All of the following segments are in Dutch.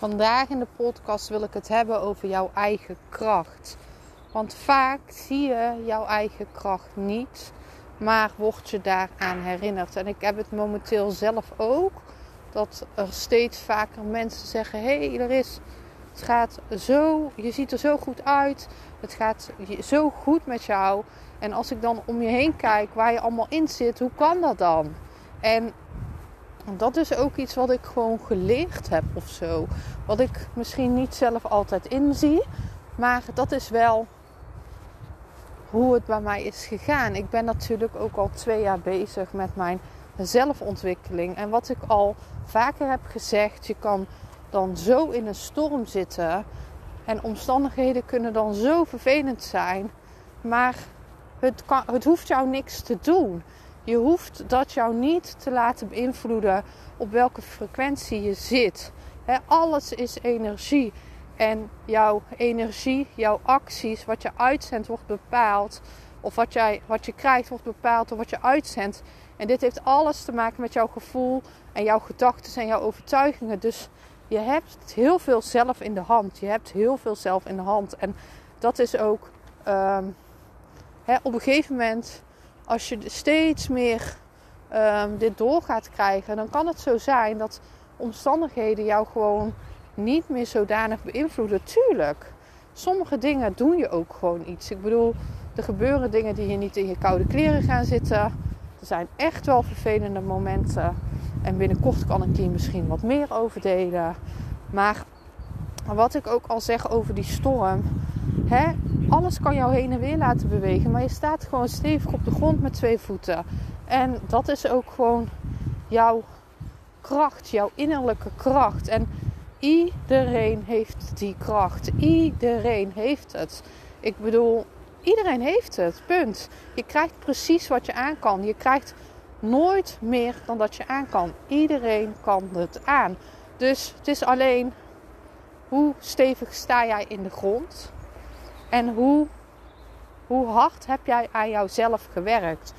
Vandaag in de podcast wil ik het hebben over jouw eigen kracht. Want vaak zie je jouw eigen kracht niet, maar word je daaraan herinnerd. En ik heb het momenteel zelf ook, dat er steeds vaker mensen zeggen: hé, hey, er is, het gaat zo, je ziet er zo goed uit, het gaat zo goed met jou. En als ik dan om je heen kijk waar je allemaal in zit, hoe kan dat dan? En dat is ook iets wat ik gewoon geleerd heb of zo. Wat ik misschien niet zelf altijd inzie. Maar dat is wel hoe het bij mij is gegaan. Ik ben natuurlijk ook al twee jaar bezig met mijn zelfontwikkeling. En wat ik al vaker heb gezegd, je kan dan zo in een storm zitten. En omstandigheden kunnen dan zo vervelend zijn. Maar het, het hoeft jou niks te doen. Je hoeft dat jou niet te laten beïnvloeden op welke frequentie je zit. alles is energie. En jouw energie, jouw acties, wat je uitzendt, wordt bepaald. Of wat, jij, wat je krijgt, wordt bepaald door wat je uitzendt. En dit heeft alles te maken met jouw gevoel en jouw gedachten en jouw overtuigingen. Dus je hebt heel veel zelf in de hand. Je hebt heel veel zelf in de hand. En dat is ook ehm, op een gegeven moment als je steeds meer um, dit door gaat krijgen, dan kan het zo zijn dat omstandigheden jou gewoon niet meer zodanig beïnvloeden. Tuurlijk, sommige dingen doen je ook gewoon iets. Ik bedoel, er gebeuren dingen die je niet in je koude kleren gaan zitten. Er zijn echt wel vervelende momenten. En binnenkort kan ik hier misschien wat meer over delen. Maar wat ik ook al zeg over die storm. Alles kan jou heen en weer laten bewegen. Maar je staat gewoon stevig op de grond met twee voeten. En dat is ook gewoon jouw kracht, jouw innerlijke kracht. En iedereen heeft die kracht. Iedereen heeft het. Ik bedoel, iedereen heeft het. Punt. Je krijgt precies wat je aan kan. Je krijgt nooit meer dan dat je aan kan. Iedereen kan het aan. Dus het is alleen hoe stevig sta jij in de grond? En hoe, hoe hard heb jij aan jouzelf gewerkt?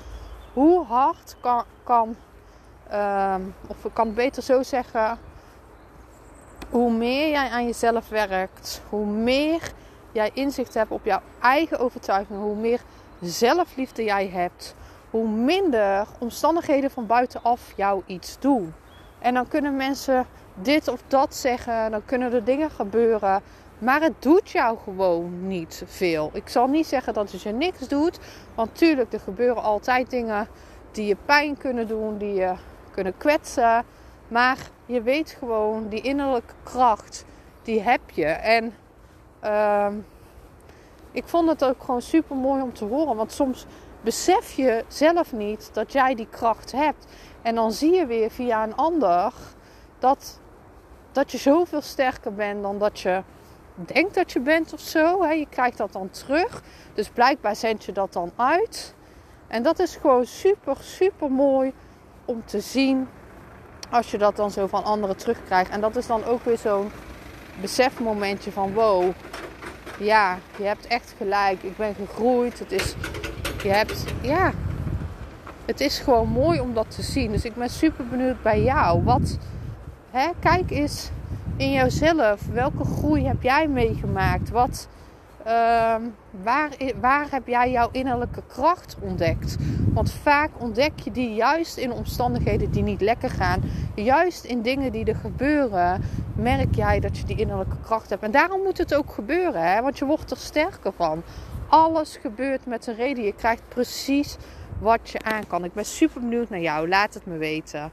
Hoe hard kan, kan um, of ik kan beter zo zeggen, hoe meer jij aan jezelf werkt, hoe meer jij inzicht hebt op jouw eigen overtuiging, hoe meer zelfliefde jij hebt, hoe minder omstandigheden van buitenaf jou iets doen. En dan kunnen mensen dit of dat zeggen, dan kunnen er dingen gebeuren. Maar het doet jou gewoon niet veel. Ik zal niet zeggen dat het je niks doet. Want tuurlijk, er gebeuren altijd dingen die je pijn kunnen doen, die je kunnen kwetsen. Maar je weet gewoon, die innerlijke kracht, die heb je. En uh, ik vond het ook gewoon super mooi om te horen. Want soms besef je zelf niet dat jij die kracht hebt. En dan zie je weer via een ander dat, dat je zoveel sterker bent dan dat je denkt dat je bent of zo. Je krijgt dat dan terug. Dus blijkbaar zend je dat dan uit. En dat is gewoon super, super mooi om te zien als je dat dan zo van anderen terugkrijgt. En dat is dan ook weer zo'n besefmomentje van wow, ja, je hebt echt gelijk. Ik ben gegroeid. Het is, je hebt, ja, het is gewoon mooi om dat te zien. Dus ik ben super benieuwd bij jou. Wat, hè, kijk eens in jouzelf. Welke groei heb jij meegemaakt? Wat, Ehm, waar, waar heb jij jouw innerlijke kracht ontdekt? Want vaak ontdek je die juist in omstandigheden die niet lekker gaan. Juist in dingen die er gebeuren, merk jij dat je die innerlijke kracht hebt. En daarom moet het ook gebeuren, hè? want je wordt er sterker van. Alles gebeurt met een reden. Je krijgt precies wat je aan kan. Ik ben super benieuwd naar jou. Laat het me weten.